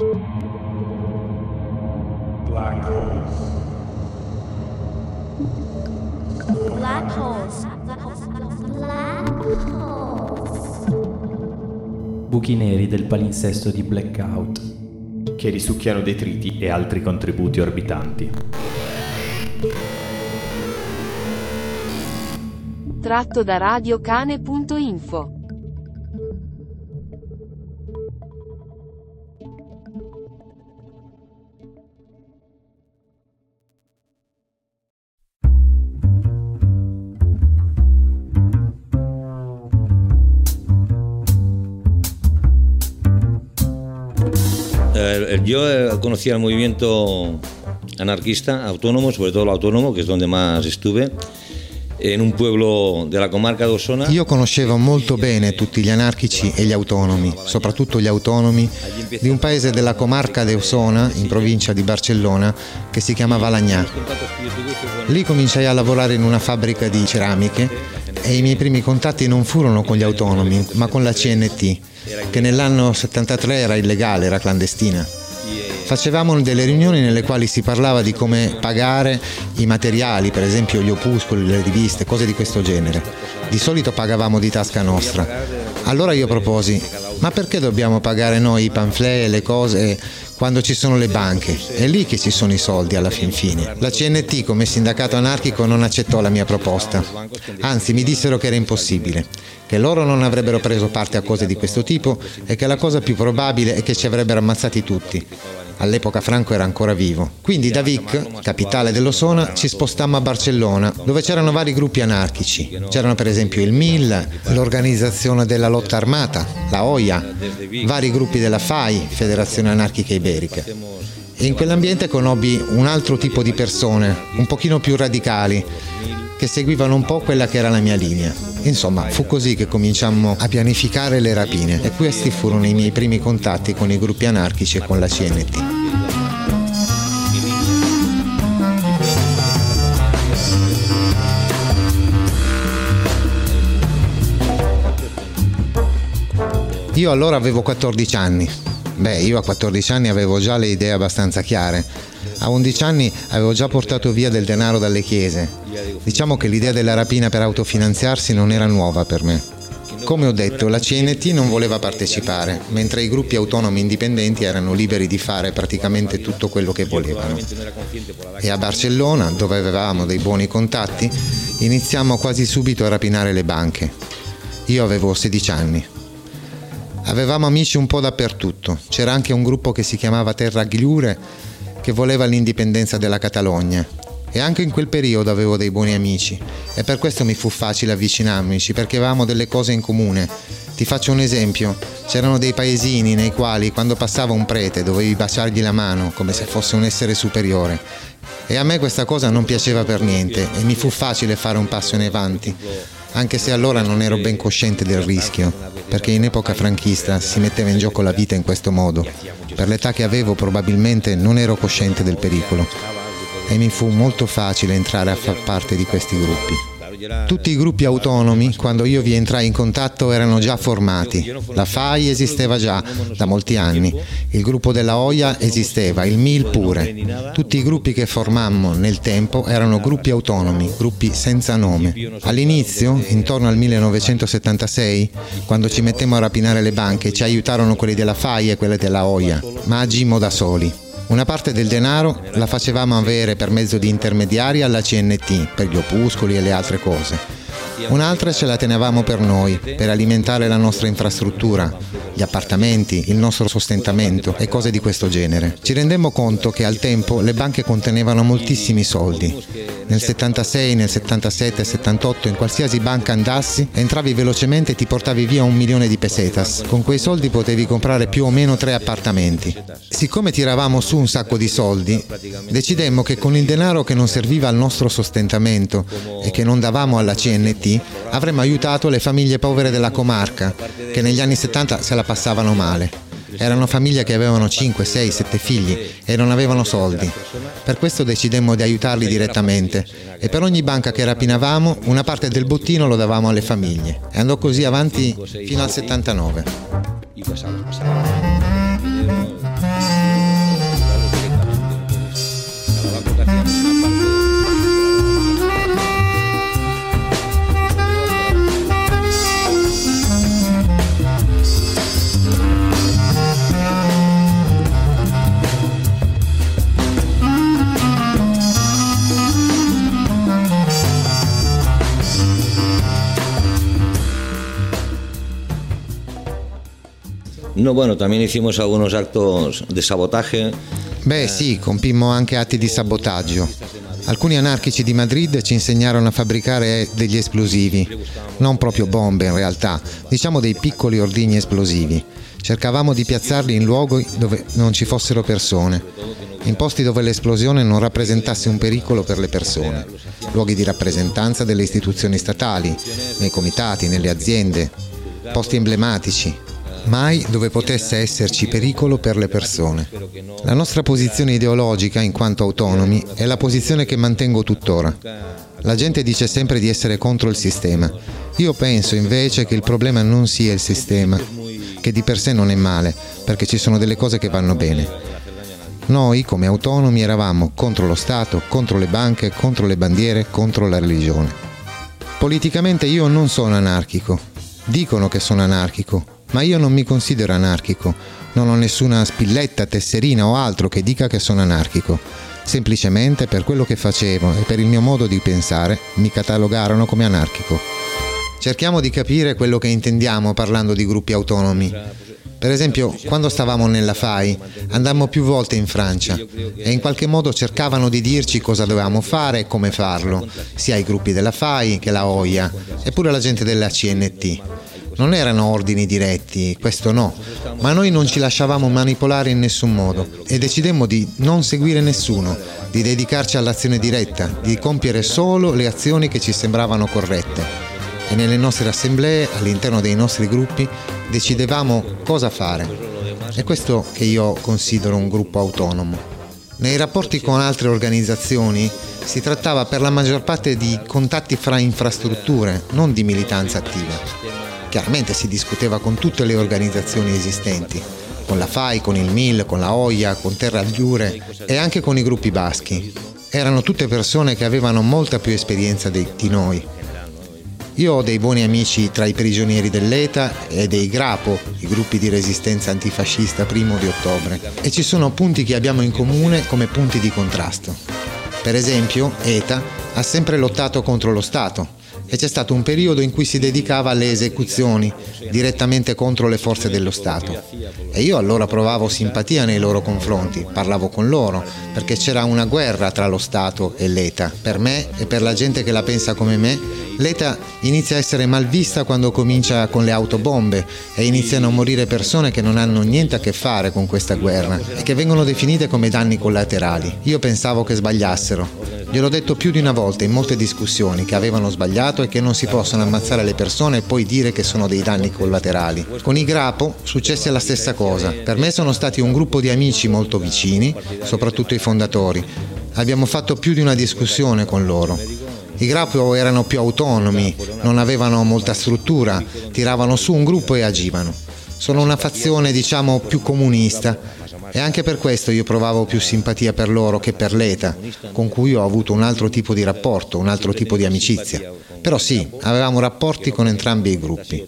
Black holes. Black holes. Black holes. Buchi neri del palinsesto di Blackout. che risucchiano detriti e altri contributi orbitanti. Tratto da radiocane.info. yo eh, conocía el movimiento anarquista autónomo, sobre todo el autónomo, que es donde más estuve, en un pueblo de la comarca de Osona. Io conoscevo molto bene tutti gli anarchici e gli autonomi, soprattutto gli autonomi di un paese della comarca de Osona, in provincia di Barcellona, che si chiamava Lagnà. Lì cominciai a lavorare in una fabbrica di ceramiche e i miei primi contatti non furono con gli autonomi, ma con la CNT, che nell'anno 73 era illegale, era clandestina. Facevamo delle riunioni nelle quali si parlava di come pagare i materiali, per esempio gli opuscoli, le riviste, cose di questo genere. Di solito pagavamo di tasca nostra. Allora io proposi, ma perché dobbiamo pagare noi i pamphlet e le cose quando ci sono le banche? È lì che ci sono i soldi alla fin fine. La CNT come sindacato anarchico non accettò la mia proposta. Anzi, mi dissero che era impossibile, che loro non avrebbero preso parte a cose di questo tipo e che la cosa più probabile è che ci avrebbero ammazzati tutti. All'epoca Franco era ancora vivo. Quindi da Vic, capitale dell'Osona, ci spostammo a Barcellona, dove c'erano vari gruppi anarchici. C'erano per esempio il MIL, l'Organizzazione della Lotta Armata, la OIA, vari gruppi della FAI, Federazione Anarchica Iberica. E in quell'ambiente conobbi un altro tipo di persone, un pochino più radicali, che seguivano un po' quella che era la mia linea. Insomma, fu così che cominciammo a pianificare le rapine e questi furono i miei primi contatti con i gruppi anarchici e con la CNT. Io allora avevo 14 anni. Beh, io a 14 anni avevo già le idee abbastanza chiare. A 11 anni avevo già portato via del denaro dalle chiese. Diciamo che l'idea della rapina per autofinanziarsi non era nuova per me. Come ho detto, la CNT non voleva partecipare, mentre i gruppi autonomi indipendenti erano liberi di fare praticamente tutto quello che volevano. E a Barcellona, dove avevamo dei buoni contatti, iniziamo quasi subito a rapinare le banche. Io avevo 16 anni. Avevamo amici un po' dappertutto. C'era anche un gruppo che si chiamava Terra Gliure che voleva l'indipendenza della Catalogna. E anche in quel periodo avevo dei buoni amici e per questo mi fu facile avvicinarmici perché avevamo delle cose in comune. Ti faccio un esempio, c'erano dei paesini nei quali quando passava un prete dovevi baciargli la mano come se fosse un essere superiore. E a me questa cosa non piaceva per niente e mi fu facile fare un passo in avanti, anche se allora non ero ben cosciente del rischio, perché in epoca franchista si metteva in gioco la vita in questo modo. Per l'età che avevo probabilmente non ero cosciente del pericolo e mi fu molto facile entrare a far parte di questi gruppi. Tutti i gruppi autonomi, quando io vi entrai in contatto, erano già formati. La FAI esisteva già da molti anni, il gruppo della OIA esisteva, il MIL pure. Tutti i gruppi che formammo nel tempo erano gruppi autonomi, gruppi senza nome. All'inizio, intorno al 1976, quando ci mettemmo a rapinare le banche, ci aiutarono quelli della FAI e quelli della OIA, ma agimmo da soli. Una parte del denaro la facevamo avere per mezzo di intermediari alla CNT, per gli opuscoli e le altre cose. Un'altra ce la tenevamo per noi, per alimentare la nostra infrastruttura, gli appartamenti, il nostro sostentamento e cose di questo genere. Ci rendemmo conto che al tempo le banche contenevano moltissimi soldi. Nel 76, nel 77, 78, in qualsiasi banca andassi, entravi velocemente e ti portavi via un milione di pesetas. Con quei soldi potevi comprare più o meno tre appartamenti. Siccome tiravamo su un sacco di soldi, decidemmo che con il denaro che non serviva al nostro sostentamento e che non davamo alla CNT, avremmo aiutato le famiglie povere della comarca, che negli anni 70 se la passavano male. Erano famiglie che avevano 5, 6, 7 figli e non avevano soldi. Per questo decidemmo di aiutarli direttamente e per ogni banca che rapinavamo una parte del bottino lo davamo alle famiglie. E andò così avanti fino al 79. No, bueno, también hicimos algunos actos de sabotaje. Beh sì, compimmo anche atti di sabotaggio. Alcuni anarchici di Madrid ci insegnarono a fabbricare degli esplosivi, non proprio bombe in realtà, diciamo dei piccoli ordigni esplosivi. Cercavamo di piazzarli in luoghi dove non ci fossero persone, in posti dove l'esplosione non rappresentasse un pericolo per le persone, luoghi di rappresentanza delle istituzioni statali, nei comitati, nelle aziende, posti emblematici, mai dove potesse esserci pericolo per le persone. La nostra posizione ideologica, in quanto autonomi, è la posizione che mantengo tuttora. La gente dice sempre di essere contro il sistema. Io penso invece che il problema non sia il sistema, che di per sé non è male, perché ci sono delle cose che vanno bene. Noi, come autonomi, eravamo contro lo Stato, contro le banche, contro le bandiere, contro la religione. Politicamente io non sono anarchico. Dicono che sono anarchico, ma io non mi considero anarchico. Non ho nessuna spilletta, tesserina o altro che dica che sono anarchico. Semplicemente per quello che facevo e per il mio modo di pensare mi catalogarono come anarchico. Cerchiamo di capire quello che intendiamo parlando di gruppi autonomi. Per esempio, quando stavamo nella FAI, andammo più volte in Francia e in qualche modo cercavano di dirci cosa dovevamo fare e come farlo, sia i gruppi della FAI che la OIA, eppure la gente della CNT. Non erano ordini diretti, questo no, ma noi non ci lasciavamo manipolare in nessun modo e decidemmo di non seguire nessuno, di dedicarci all'azione diretta, di compiere solo le azioni che ci sembravano corrette e nelle nostre assemblee, all'interno dei nostri gruppi, decidevamo cosa fare. È questo che io considero un gruppo autonomo. Nei rapporti con altre organizzazioni si trattava per la maggior parte di contatti fra infrastrutture, non di militanza attiva. Chiaramente si discuteva con tutte le organizzazioni esistenti, con la FAI, con il MIL, con la OIA, con Terra Agliure e anche con i gruppi baschi. Erano tutte persone che avevano molta più esperienza di noi io ho dei buoni amici tra i prigionieri dell'ETA e dei Grapo, i gruppi di resistenza antifascista primo di ottobre, e ci sono punti che abbiamo in comune come punti di contrasto. Per esempio, ETA ha sempre lottato contro lo Stato e c'è stato un periodo in cui si dedicava alle esecuzioni direttamente contro le forze dello Stato. E io allora provavo simpatia nei loro confronti, parlavo con loro, perché c'era una guerra tra lo Stato e l'ETA. Per me e per la gente che la pensa come me, l'ETA inizia a essere mal vista quando comincia con le autobombe e iniziano a morire persone che non hanno niente a che fare con questa guerra e che vengono definite come danni collaterali. Io pensavo che sbagliassero. Gliel'ho detto più di una volta in molte discussioni che avevano sbagliato e che non si possono ammazzare le persone e poi dire che sono dei danni collaterali. Con i Grapo successe la stessa cosa. Per me sono stati un gruppo di amici molto vicini, soprattutto i fondatori. Abbiamo fatto più di una discussione con loro. I Grapo erano più autonomi, non avevano molta struttura, tiravano su un gruppo e agivano. Sono una fazione, diciamo, più comunista e anche per questo io provavo più simpatia per loro che per l'ETA, con cui ho avuto un altro tipo di rapporto, un altro tipo di amicizia. Però sì, avevamo rapporti con entrambi i gruppi.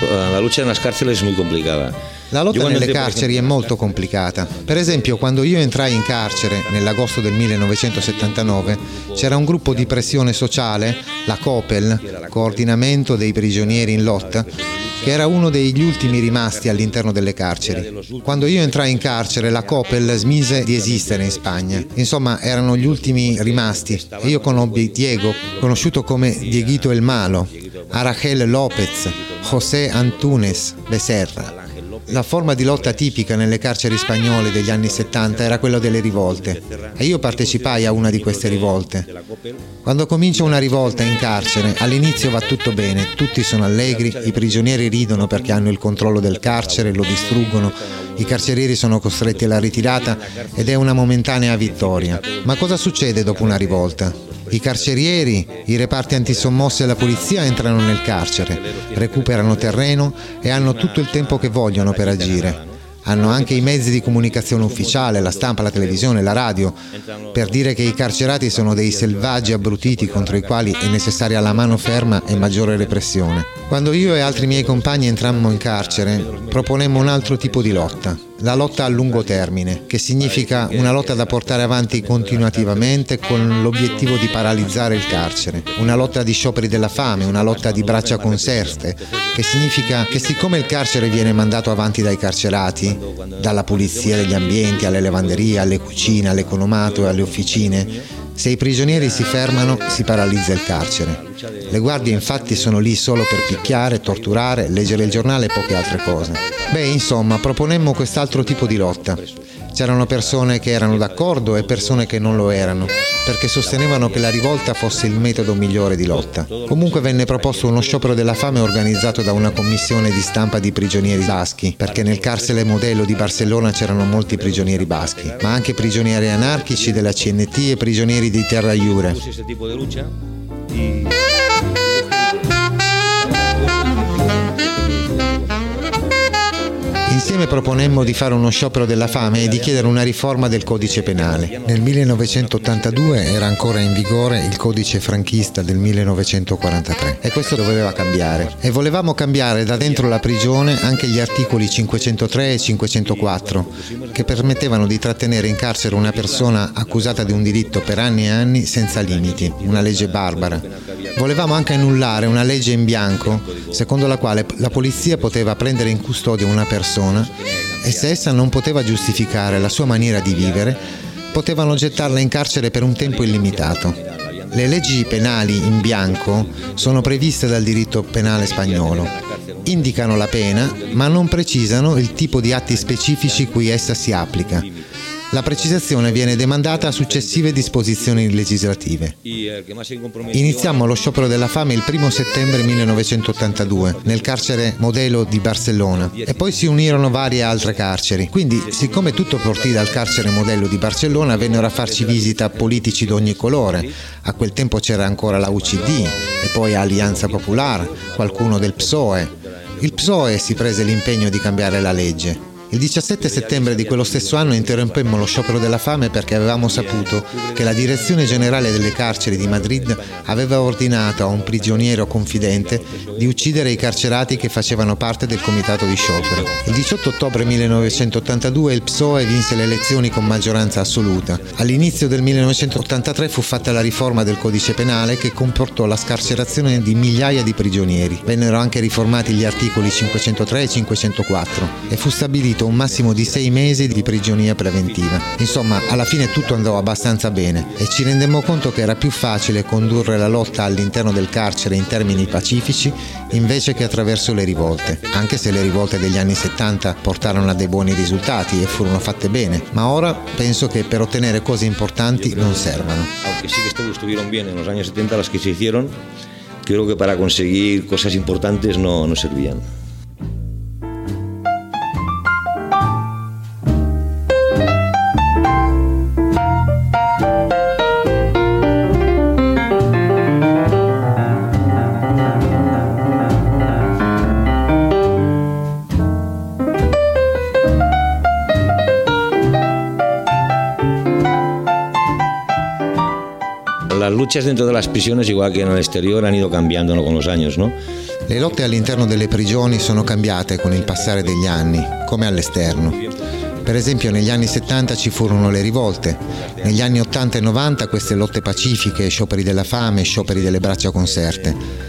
La lucha en las cárceles es muy complicada. La lotta nelle carceri è molto complicata. Per esempio, quando io entrai in carcere nell'agosto del 1979, c'era un gruppo di pressione sociale, la COPEL, Coordinamento dei prigionieri in lotta, che era uno degli ultimi rimasti all'interno delle carceri. Quando io entrai in carcere, la Coppel smise di esistere in Spagna. Insomma, erano gli ultimi rimasti. E io conobbi Diego, conosciuto come Dieguito el Malo, Aragel López, José Antunes Becerra. La forma di lotta tipica nelle carceri spagnole degli anni 70 era quella delle rivolte e io partecipai a una di queste rivolte. Quando comincia una rivolta in carcere, all'inizio va tutto bene, tutti sono allegri, i prigionieri ridono perché hanno il controllo del carcere, lo distruggono, i carcerieri sono costretti alla ritirata ed è una momentanea vittoria. Ma cosa succede dopo una rivolta? I carcerieri, i reparti antisommosse e la polizia entrano nel carcere, recuperano terreno e hanno tutto il tempo che vogliono per agire. hanno anche i mezzi di comunicazione ufficiale, la stampa, la televisione, la radio, per dire che i carcerati sono dei selvaggi abbrutiti contro i quali è necessaria la mano ferma e maggiore repressione. Quando io e altri miei compagni entrammo in carcere, proponemmo un altro tipo di lotta, la lotta a lungo termine, che significa una lotta da portare avanti continuativamente con l'obiettivo di paralizzare il carcere, una lotta di scioperi della fame, una lotta di braccia conserte, che significa che siccome il carcere viene mandato avanti dai carcerati, dalla pulizia degli ambienti alle lavanderie, alle cucine, all'economato e alle officine, se i prigionieri si fermano si paralizza il carcere. Le guardie infatti sono lì solo per picchiare, torturare, leggere il giornale e poche altre cose. Beh, insomma, proponemmo quest'altro tipo di lotta. C'erano persone che erano d'accordo e persone che non lo erano, perché sostenevano che la rivolta fosse il metodo migliore di lotta. Comunque venne proposto uno sciopero della fame organizzato da una commissione di stampa di prigionieri baschi, perché nel carcere modello di Barcellona c'erano molti prigionieri baschi, ma anche prigionieri anarchici della CNT e prigionieri di Terra Iure. Insieme proponemmo di fare uno sciopero della fame e di chiedere una riforma del codice penale. Nel 1982 era ancora in vigore il codice franchista del 1943 e questo doveva cambiare. E volevamo cambiare da dentro la prigione anche gli articoli 503 e 504 che permettevano di trattenere in carcere una persona accusata di un diritto per anni e anni senza limiti, una legge barbara. Volevamo anche annullare una legge in bianco secondo la quale la polizia poteva prendere in custodia una persona e se essa non poteva giustificare la sua maniera di vivere, potevano gettarla in carcere per un tempo illimitato. Le leggi penali in bianco sono previste dal diritto penale spagnolo. Indicano la pena, ma non precisano il tipo di atti specifici cui essa si applica. La precisazione viene demandata a successive disposizioni legislative. Iniziamo lo sciopero della fame il 1 settembre 1982 nel carcere Modelo di Barcellona e poi si unirono varie altre carceri. Quindi, siccome tutto partì dal carcere Modello di Barcellona, vennero a farci visita politici d'ogni colore. A quel tempo c'era ancora la UCD e poi Alianza Popolare, qualcuno del PSOE. Il PSOE si prese l'impegno di cambiare la legge. Il 17 settembre di quello stesso anno interrompemmo lo sciopero della fame perché avevamo saputo che la Direzione Generale delle Carceri di Madrid aveva ordinato a un prigioniero confidente di uccidere i carcerati che facevano parte del comitato di sciopero. Il 18 ottobre 1982 il PSOE vinse le elezioni con maggioranza assoluta. All'inizio del 1983 fu fatta la riforma del codice penale che comportò la scarcerazione di migliaia di prigionieri. Vennero anche riformati gli articoli 503 e 504 e fu stabilito un massimo di sei mesi di prigionia preventiva. Insomma, alla fine tutto andò abbastanza bene e ci rendemmo conto che era più facile condurre la lotta all'interno del carcere in termini pacifici invece che attraverso le rivolte, anche se le rivolte degli anni 70 portarono a dei buoni risultati e furono fatte bene, ma ora penso che per ottenere cose importanti non servano. Aunque sí que estuvieron bien en los años 70 las que se hicieron, creo que para conseguir cosas importantes no, no servían. Luchas dentro de las prisiones, igual que en el exterior, han ido cambiando con los años, ¿no? Le lotte all'interno delle prigioni sono cambiate con il passare degli anni, come all'esterno. Per esempio negli anni 70 ci furono le rivolte, negli anni 80 e 90 queste lotte pacifiche, scioperi della fame, scioperi delle braccia conserte.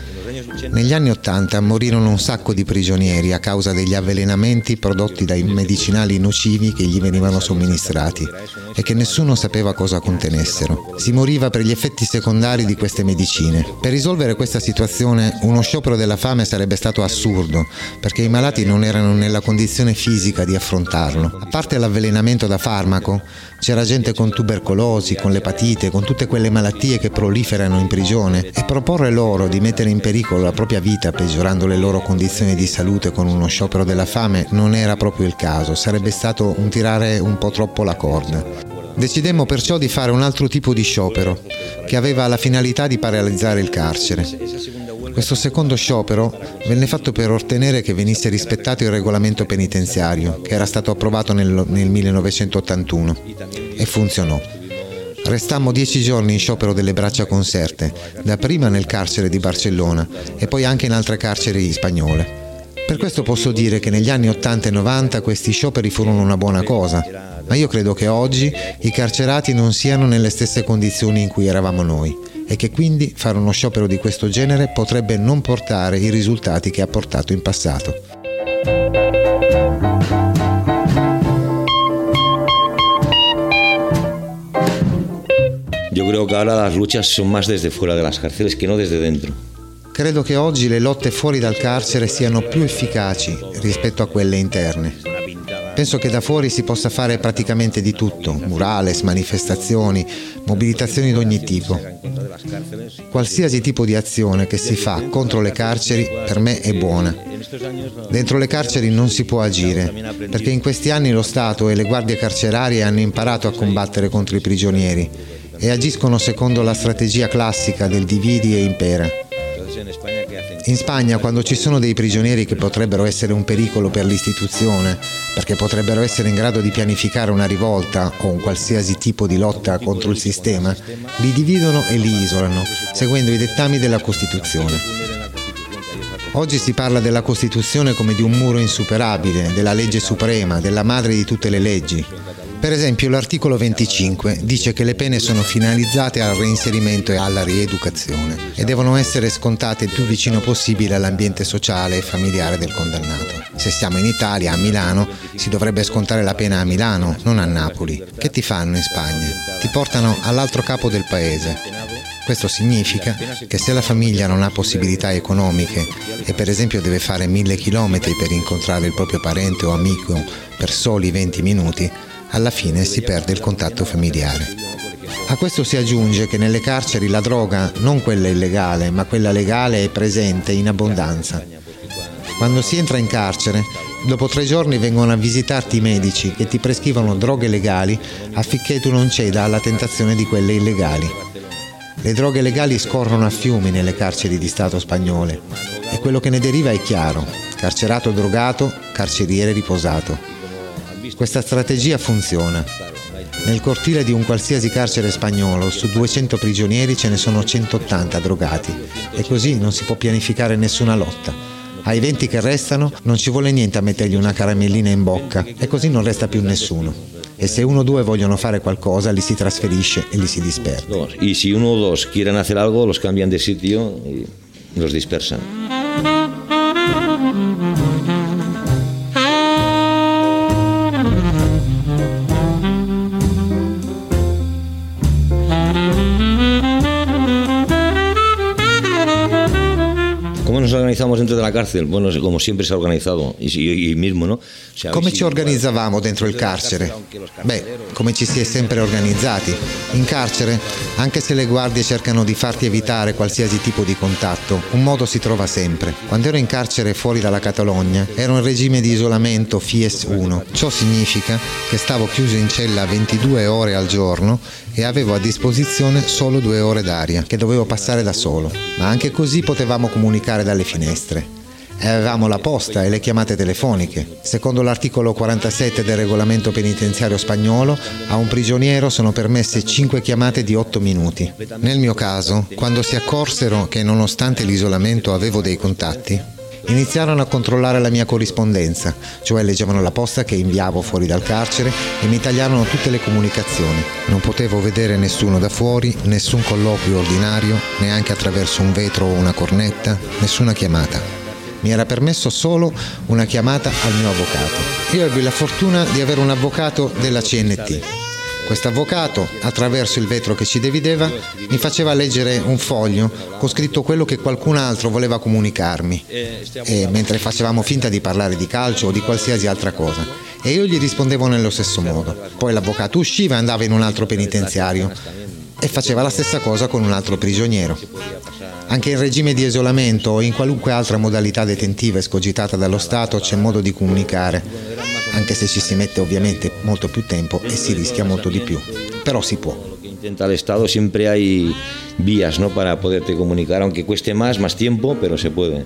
Negli anni 80 morirono un sacco di prigionieri a causa degli avvelenamenti prodotti dai medicinali nocivi che gli venivano somministrati e che nessuno sapeva cosa contenessero. Si moriva per gli effetti secondari di queste medicine. Per risolvere questa situazione uno sciopero della fame sarebbe stato assurdo perché i malati non erano nella condizione fisica di affrontarlo. A parte l'avvelenamento da farmaco, c'era gente con tubercolosi, con l'epatite, con tutte quelle malattie che proliferano in prigione e proporre loro di mettere in pericolo la propria vita peggiorando le loro condizioni di salute con uno sciopero della fame non era proprio il caso, sarebbe stato un tirare un po' troppo la corda. Decidemmo perciò di fare un altro tipo di sciopero, che aveva la finalità di paralizzare il carcere. Questo secondo sciopero venne fatto per ottenere che venisse rispettato il regolamento penitenziario, che era stato approvato nel, nel 1981, e funzionò. Restammo dieci giorni in sciopero delle braccia conserte, dapprima nel carcere di Barcellona e poi anche in altre carceri spagnole. Per questo posso dire che negli anni 80 e 90 questi scioperi furono una buona cosa, ma io credo che oggi i carcerati non siano nelle stesse condizioni in cui eravamo noi e che quindi fare uno sciopero di questo genere potrebbe non portare i risultati che ha portato in passato. Yo creo que ahora las luchas son más desde fuera de las cárceles que no desde dentro. Credo che oggi le lotte fuori dal carcere siano più efficaci rispetto a quelle interne. Penso che da fuori si possa fare praticamente di tutto, murales, manifestazioni, mobilitazioni di ogni tipo. Qualsiasi tipo di azione che si fa contro le carceri per me è buona. Dentro le carceri non si può agire, perché in questi anni lo Stato e le guardie carcerarie hanno imparato a combattere contro i prigionieri e agiscono secondo la strategia classica del dividi e impera. In Spagna, quando ci sono dei prigionieri che potrebbero essere un pericolo per l'istituzione, perché potrebbero essere in grado di pianificare una rivolta o un qualsiasi tipo di lotta contro il sistema, li dividono e li isolano, seguendo i dettami della Costituzione. Oggi si parla della Costituzione come di un muro insuperabile, della legge suprema, della madre di tutte le leggi. Per esempio l'articolo 25 dice che le pene sono finalizzate al reinserimento e alla rieducazione e devono essere scontate il più vicino possibile all'ambiente sociale e familiare del condannato. Se siamo in Italia, a Milano, si dovrebbe scontare la pena a Milano, non a Napoli. Che ti fanno in Spagna? Ti portano all'altro capo del paese. Questo significa che se la famiglia non ha possibilità economiche e per esempio deve fare mille chilometri per incontrare il proprio parente o amico per soli 20 minuti, alla fine si perde il contatto familiare. A questo si aggiunge che nelle carceri la droga, non quella illegale, ma quella legale, è presente in abbondanza. Quando si entra in carcere, dopo tre giorni vengono a visitarti i medici che ti prescrivono droghe legali affinché tu non ceda alla tentazione di quelle illegali. Le droghe legali scorrono a fiumi nelle carceri di Stato spagnole e quello che ne deriva è chiaro. Carcerato drogato, carceriere riposato. Questa strategia funziona. Nel cortile di un qualsiasi carcere spagnolo, su 200 prigionieri ce ne sono 180 drogati e così non si può pianificare nessuna lotta. Ai 20 che restano non ci vuole niente a mettergli una caramellina in bocca e così non resta più nessuno. E se uno o due vogliono fare qualcosa, li si trasferisce e li si disperda. Y si uno o dos quieren hacer algo, los cambian de sitio y los dispersan. Dentro de la cárcel? Bueno, como siempre se ha organizado, y, y- mismo, ¿no? O sea, Come ci organizzavamo dentro il carcere? Beh, come ci si è sempre organizzati. In carcere, anche se le guardie cercano di farti evitare qualsiasi tipo di contatto, un modo si trova sempre. Quando ero in carcere fuori dalla Catalogna, ero in regime di isolamento FIES 1. Ciò significa che stavo chiuso in cella 22 ore al giorno e avevo a disposizione solo due ore d'aria, che dovevo passare da solo. Ma anche così potevamo comunicare dalle finestre. E avevamo la posta e le chiamate telefoniche. Secondo l'articolo 47 del regolamento penitenziario spagnolo, a un prigioniero sono permesse 5 chiamate di 8 minuti. Nel mio caso, quando si accorsero che nonostante l'isolamento avevo dei contatti, iniziarono a controllare la mia corrispondenza, cioè leggevano la posta che inviavo fuori dal carcere e mi tagliarono tutte le comunicazioni. Non potevo vedere nessuno da fuori, nessun colloquio ordinario, neanche attraverso un vetro o una cornetta, nessuna chiamata. Mi era permesso solo una chiamata al mio avvocato. Io ebbi la fortuna di avere un avvocato della CNT. Questo avvocato, attraverso il vetro che ci divideva, mi faceva leggere un foglio con scritto quello che qualcun altro voleva comunicarmi, e mentre facevamo finta di parlare di calcio o di qualsiasi altra cosa. E io gli rispondevo nello stesso modo. Poi l'avvocato usciva e andava in un altro penitenziario e faceva la stessa cosa con un altro prigioniero. Anche in regime di isolamento o in qualunque altra modalità detentiva escogitata dallo Stato c'è modo di comunicare, anche se ci si mette ovviamente molto più tempo e si rischia molto di più. Però si può. Intenta el Estado, siempre hay vías ¿no? para poderte comunicar, aunque cueste más, más tiempo, pero se puede.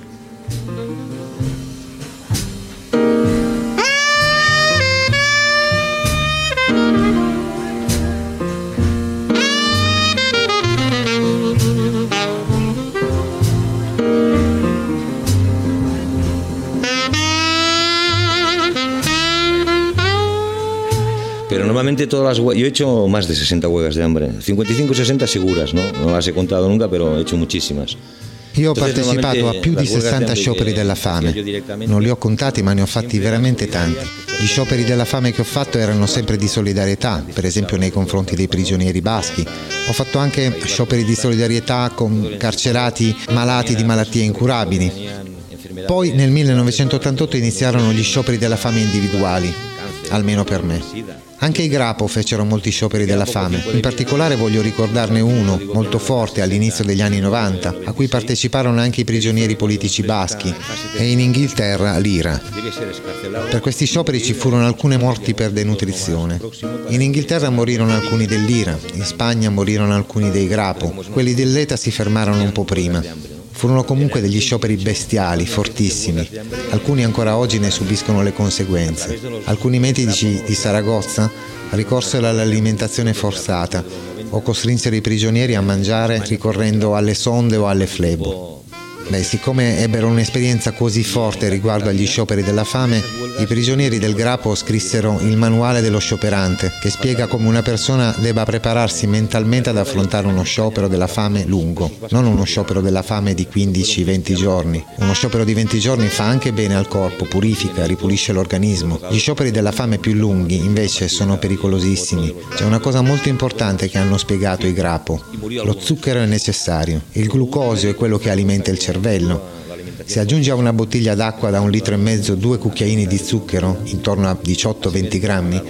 Pero normalmente todas las hue- yo he hecho más de 60 huelgas de hambre, 55 60 seguras, ¿no? No las he contado nunca, pero he hecho muchísimas. Io ho partecipato a più di las huelgas de 60 hambre scioperi della fame. Non li ho contati, ma ne ho fatti veramente tanti. Gli scioperi della fame che ho fatto erano sempre di solidarietà, per esempio nei confronti dei prigionieri baschi. Ho fatto anche scioperi di solidarietà con carcerati malati di malattie incurabili. Poi nel 1988 iniziarono gli scioperi della fame individuali, almeno per me. Anche i Grapo fecero molti scioperi della fame, in particolare voglio ricordarne uno molto forte all'inizio degli anni 90, a cui parteciparono anche i prigionieri politici baschi e in Inghilterra l'IRA. Per questi scioperi ci furono alcune morti per denutrizione. In Inghilterra morirono alcuni dell'IRA, in Spagna morirono alcuni dei Grapo, quelli dell'ETA si fermarono un po' prima. Furono comunque degli scioperi bestiali, fortissimi. Alcuni ancora oggi ne subiscono le conseguenze. Alcuni medici di Saragozza ricorsero all'alimentazione forzata o costrinsero i prigionieri a mangiare ricorrendo alle sonde o alle flebo. Beh, siccome ebbero un'esperienza così forte riguardo agli scioperi della fame, i prigionieri del Grapo scrissero il manuale dello scioperante, che spiega come una persona debba prepararsi mentalmente ad affrontare uno sciopero della fame lungo, non uno sciopero della fame di 15-20 giorni. Uno sciopero di 20 giorni fa anche bene al corpo, purifica, ripulisce l'organismo. Gli scioperi della fame più lunghi, invece, sono pericolosissimi. C'è una cosa molto importante che hanno spiegato i Grapo. Lo zucchero è necessario, il glucosio è quello che alimenta il cervello. Se aggiungi a una bottiglia d'acqua da un litro e mezzo due cucchiaini di zucchero, intorno a 18-20 grammi,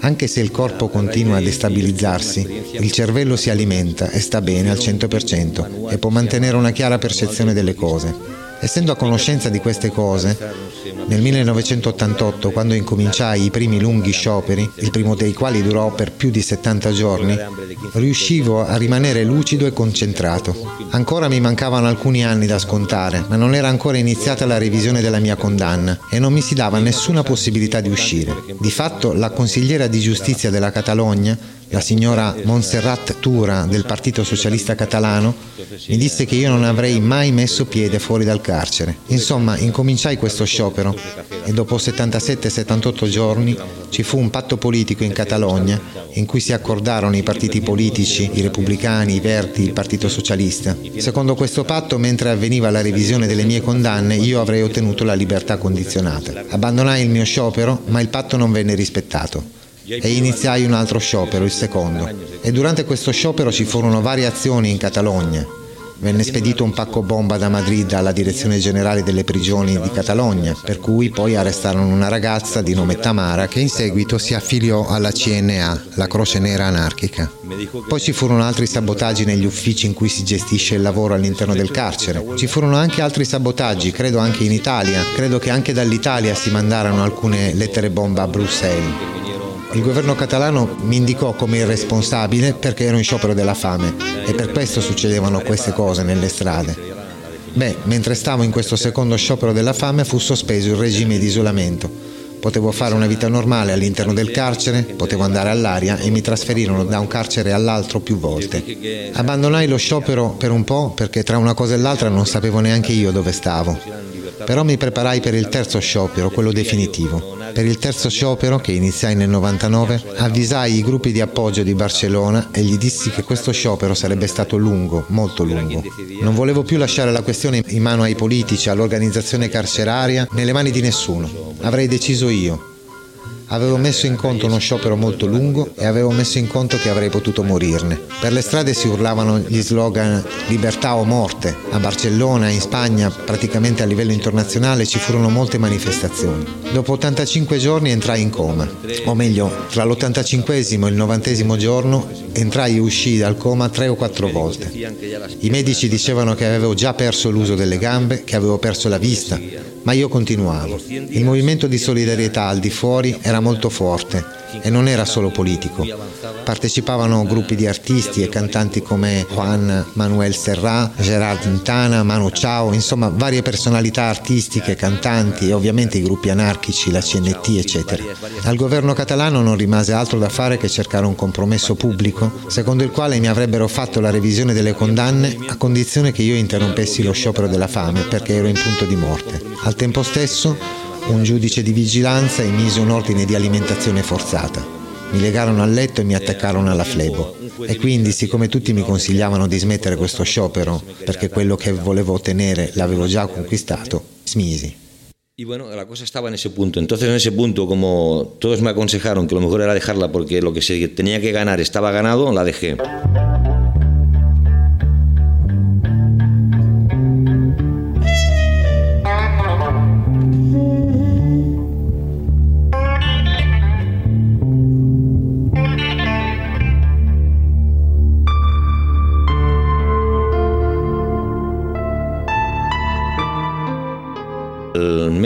anche se il corpo continua a destabilizzarsi, il cervello si alimenta e sta bene al 100% e può mantenere una chiara percezione delle cose. Essendo a conoscenza di queste cose, nel 1988, quando incominciai i primi lunghi scioperi, il primo dei quali durò per più di 70 giorni, riuscivo a rimanere lucido e concentrato. Ancora mi mancavano alcuni anni da scontare, ma non era ancora iniziata la revisione della mia condanna e non mi si dava nessuna possibilità di uscire. Di fatto, la consigliera di giustizia della Catalogna, la signora Montserrat Tura del Partito Socialista Catalano, mi disse che io non avrei mai messo piede fuori dal carcere. Insomma, incominciai questo sciopero e dopo 77-78 giorni ci fu un patto politico in Catalogna in cui si accordarono i partiti politici, i repubblicani, i verdi, il Partito Socialista. Secondo questo patto, mentre avveniva la revisione delle mie condanne, io avrei ottenuto la libertà condizionata. Abbandonai il mio sciopero, ma il patto non venne rispettato e iniziai un altro sciopero, il secondo. E durante questo sciopero ci furono varie azioni in Catalogna. Venne spedito un pacco bomba da Madrid alla direzione generale delle prigioni di Catalogna, per cui poi arrestarono una ragazza di nome Tamara che in seguito si affiliò alla CNA, la Croce Nera Anarchica. Poi ci furono altri sabotaggi negli uffici in cui si gestisce il lavoro all'interno del carcere. Ci furono anche altri sabotaggi, credo anche in Italia. Credo che anche dall'Italia si mandarono alcune lettere bomba a Bruxelles. Il governo catalano mi indicò come il responsabile perché ero in sciopero della fame e per questo succedevano queste cose nelle strade. Beh, mentre stavo in questo secondo sciopero della fame fu sospeso il regime di isolamento. Potevo fare una vita normale all'interno del carcere, potevo andare all'aria e mi trasferirono da un carcere all'altro più volte. Abbandonai lo sciopero per un po' perché tra una cosa e l'altra non sapevo neanche io dove stavo. Però mi preparai per il terzo sciopero, quello definitivo. Per il terzo sciopero, che iniziai nel 99, avvisai i gruppi di appoggio di Barcellona e gli dissi che questo sciopero sarebbe stato lungo, molto lungo. Non volevo più lasciare la questione in mano ai politici, all'organizzazione carceraria, nelle mani di nessuno. Avrei deciso io. Avevo messo in conto uno sciopero molto lungo e avevo messo in conto che avrei potuto morirne. Per le strade si urlavano gli slogan libertà o morte. A Barcellona, in Spagna, praticamente a livello internazionale ci furono molte manifestazioni. Dopo 85 giorni entrai in coma, o meglio, tra l'85 e il 90 giorno entrai e uscii dal coma tre o quattro volte. I medici dicevano che avevo già perso l'uso delle gambe, che avevo perso la vista, Ma io continuavo. Il movimento di solidarietà al di fuori era molto forte e non era solo politico. Partecipavano gruppi di artisti e cantanti come Juan Manuel Serra, Gerard Quintana, Manu Chao, insomma varie personalità artistiche, cantanti e ovviamente i gruppi anarchici, la CNT, eccetera. Al governo catalano non rimase altro da fare che cercare un compromesso pubblico, secondo il quale mi avrebbero fatto la revisione delle condanne a condizione che io interrompessi lo sciopero della fame perché ero in punto di morte. Al tempo stesso un giudice di vigilanza emise un ordine di alimentazione forzata. Mi legarono al letto e mi attaccarono alla flebo. E quindi, siccome tutti mi consigliavano di smettere questo sciopero, perché quello che volevo ottenere l'avevo già conquistato, smisi. Y bueno, la cosa estaba en ese punto. Entonces, en ese punto, como todos me aconsejaron que lo mejor era dejarla porque lo que se tenía que ganar estaba ganado, la dejé.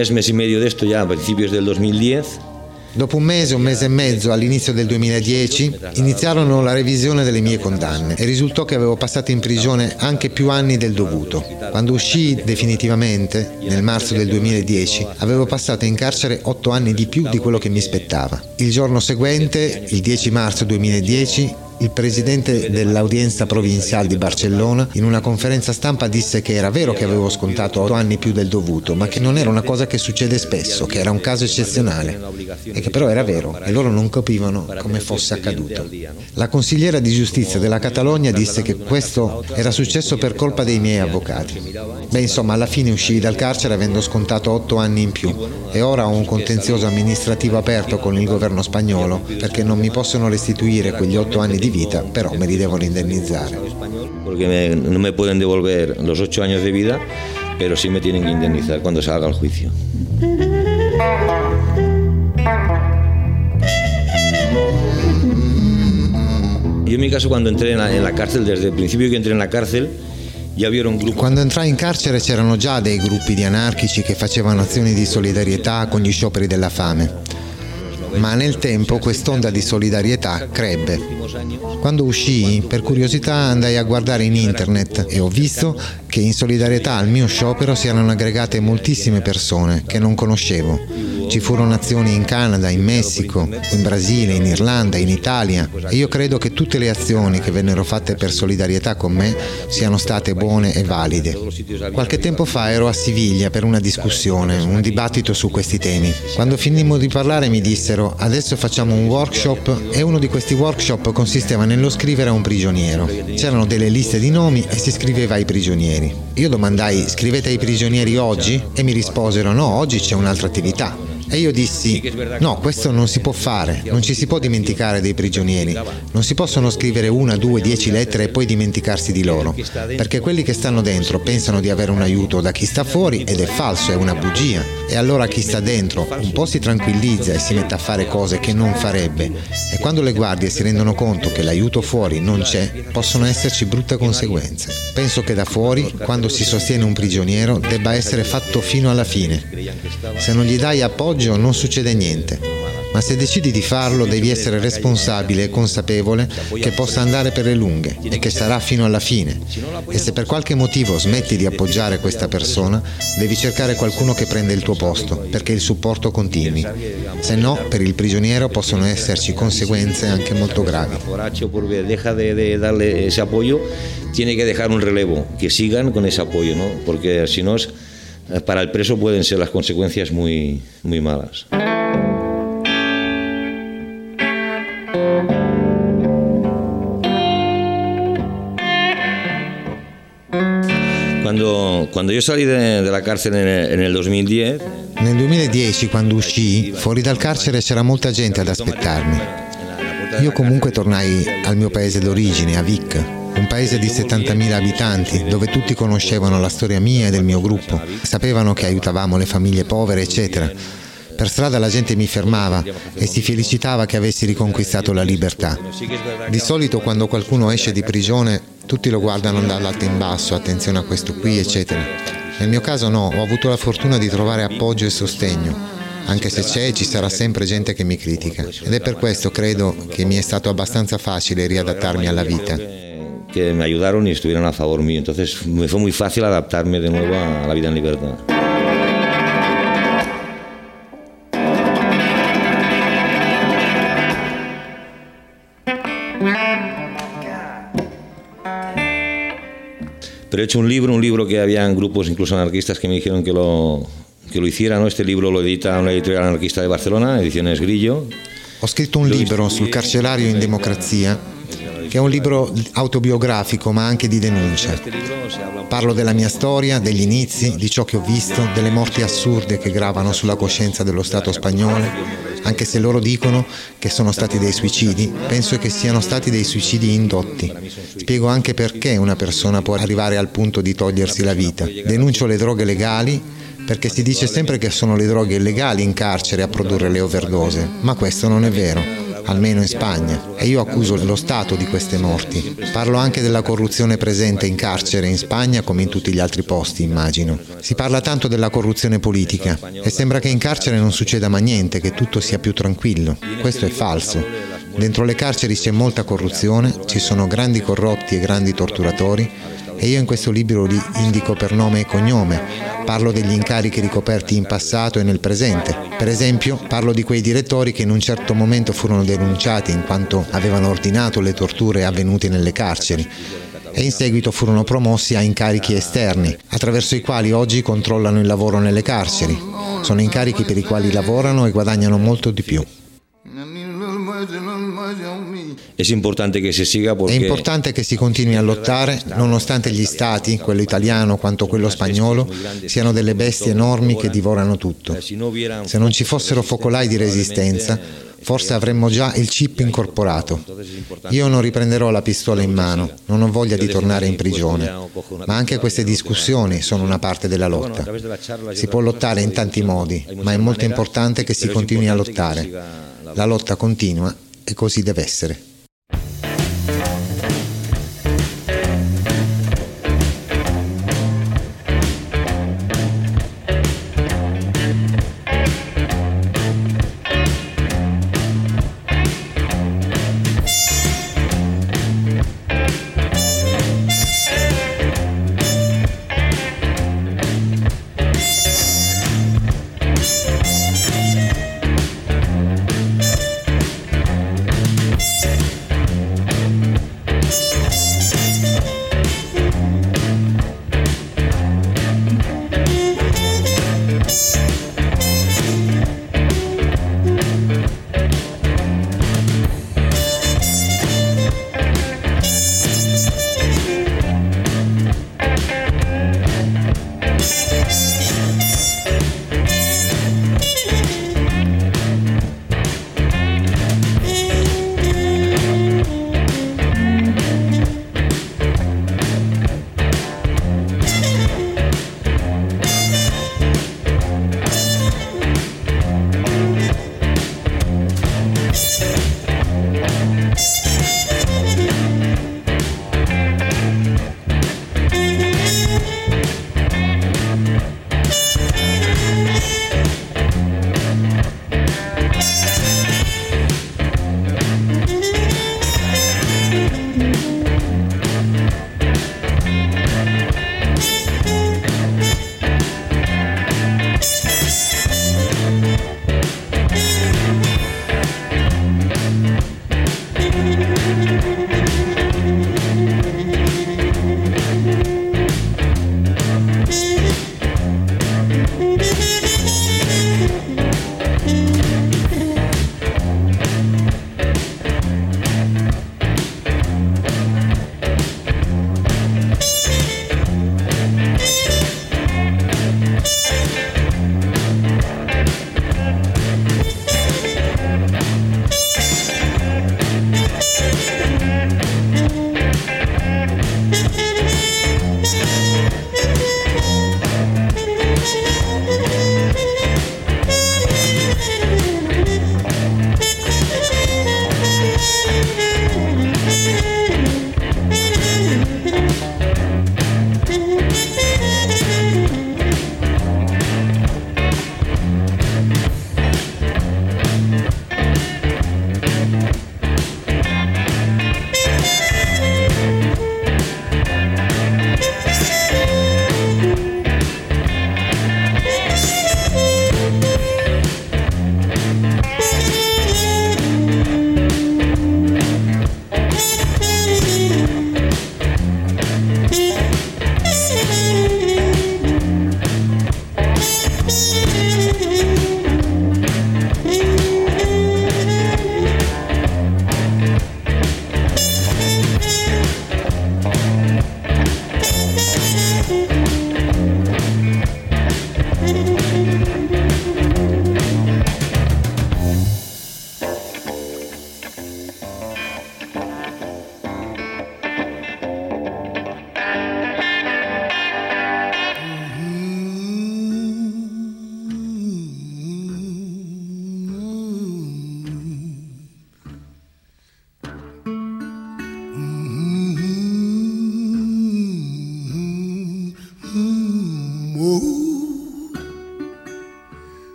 Mes, mes y medio de esto, ya a principios del 2010, Dopo un mese, un mese e mezzo, all'inizio del 2010, iniziarono la revisione delle mie condanne e risultò che avevo passato in prigione anche più anni del dovuto. Quando uscii definitivamente, nel marzo del 2010, avevo passato in carcere otto anni di più di quello che mi spettava. Il giorno seguente, il 10 marzo 2010, il presidente dell'audienza provinciale di Barcellona in una conferenza stampa disse che era vero che avevo scontato otto anni più del dovuto, ma che non era una cosa che succede spesso, che era un caso eccezionale e che però era vero e loro non capivano come fosse accaduto. La consigliera di giustizia della Catalogna disse che questo era successo per colpa dei miei avvocati. Beh, insomma, alla fine uscii dal carcere avendo scontato otto anni in più e ora ho un contenzioso amministrativo aperto con il governo spagnolo perché non mi possono restituire quegli otto anni di vita, però me li devono indennizzare. porque me- no me pueden devolver los ocho años de vida, pero sí me tienen que indemnizar cuando salga el juicio. Yo en mi caso cuando entré en la, en la cárcel, desde el principio que entré en la cárcel, ya vieron grupos Quando entrai in carcere c'erano già dei gruppi di anarchici che facevano azioni di solidarietà con gli scioperi della fame. Ma nel tempo quest'onda di solidarietà crebbe. Quando uscii, per curiosità andai a guardare in internet e ho visto che in solidarietà al mio sciopero si erano aggregate moltissime persone che non conoscevo. Ci furono azioni in Canada, in Messico, in Brasile, in Irlanda, in Italia e io credo che tutte le azioni che vennero fatte per solidarietà con me siano state buone e valide. Qualche tempo fa ero a Siviglia per una discussione, un dibattito su questi temi. Quando finimmo di parlare mi dissero adesso facciamo un workshop e uno di questi workshop consisteva nello scrivere a un prigioniero. C'erano delle liste di nomi e si scriveva ai prigionieri. Io domandai scrivete ai prigionieri oggi? E mi risposero no, oggi c'è un'altra attività. E io dissi, no, questo non si può fare, non ci si può dimenticare dei prigionieri, non si possono scrivere una, due, dieci lettere e poi dimenticarsi di loro, perché quelli che stanno dentro pensano di avere un aiuto da chi sta fuori ed è falso, è una bugia. E allora chi sta dentro un po' si tranquillizza e si mette a fare cose che non farebbe e quando le guardie si rendono conto che l'aiuto fuori non c'è, possono esserci brutte conseguenze. Penso che da fuori, quando si sostiene un prigioniero, debba essere fatto fino alla fine. Se non gli dai appoggio non succede niente, ma se decidi di farlo devi essere responsabile e consapevole che possa andare per le lunghe e che sarà fino alla fine. E se per qualche motivo smetti di appoggiare questa persona, devi cercare qualcuno che prenda il tuo posto, perché il supporto continui. Se no, per il prigioniero possono esserci conseguenze anche molto gravi. tiene que dejar un relevo, que sigan con ese apoyo, ¿no? Porque si para el preso pueden ser las consecuencias muy, muy malas. Cuando, cuando yo salí de, de la cárcel en el, en el 2010, Nel 2010, quando uscii, fuori dal carcere c'era molta gente ad aspettarmi. Io comunque tornai al mio paese d'origine, a Vic, un paese di 70.000 abitanti, dove tutti conoscevano la storia mia e del mio gruppo, sapevano che aiutavamo le famiglie povere, eccetera. Per strada la gente mi fermava e si felicitava che avessi riconquistato la libertà. Di solito quando qualcuno esce di prigione tutti lo guardano dall'alto in basso, attenzione a questo qui, eccetera. Nel mio caso no, ho avuto la fortuna di trovare appoggio e sostegno, anche se c'è ci sarà sempre gente che mi critica. Ed è per questo, credo, che mi è stato abbastanza facile riadattarmi alla vita. Que me ayudaron y estuvieron a favor mío. Entonces me fue muy fácil adaptarme de nuevo a la vida en libertad. Pero he hecho un libro, un libro que habían grupos incluso anarquistas que me dijeron que lo, que lo hiciera. ¿no? Este libro lo edita una editorial anarquista de Barcelona, Ediciones Grillo. Ho scritto un libro sul carcerario in democrazia, che è un libro autobiografico ma anche di denuncia. Parlo della mia storia, degli inizi, di ciò che ho visto, delle morti assurde che gravano sulla coscienza dello Stato spagnolo, anche se loro dicono che sono stati dei suicidi, penso che siano stati dei suicidi indotti. Spiego anche perché una persona può arrivare al punto di togliersi la vita. Denuncio le droghe legali perché si dice sempre che sono le droghe illegali in carcere a produrre le overdose, ma questo non è vero, almeno in Spagna, e io accuso lo Stato di queste morti. Parlo anche della corruzione presente in carcere in Spagna come in tutti gli altri posti, immagino. Si parla tanto della corruzione politica e sembra che in carcere non succeda mai niente, che tutto sia più tranquillo. Questo è falso. Dentro le carceri c'è molta corruzione, ci sono grandi corrotti e grandi torturatori e io in questo libro li indico per nome e cognome, parlo degli incarichi ricoperti in passato e nel presente. Per esempio parlo di quei direttori che in un certo momento furono denunciati in quanto avevano ordinato le torture avvenute nelle carceri e in seguito furono promossi a incarichi esterni, attraverso i quali oggi controllano il lavoro nelle carceri. Sono incarichi per i quali lavorano e guadagnano molto di più. È importante che si continui a lottare nonostante gli stati, quello italiano quanto quello spagnolo, siano delle bestie enormi che divorano tutto. Se non ci fossero focolai di resistenza, forse avremmo già il chip incorporato. Io non riprenderò la pistola in mano, non ho voglia di tornare in prigione, ma anche queste discussioni sono una parte della lotta. Si può lottare in tanti modi, ma è molto importante che si continui a lottare. La lotta continua e così deve essere.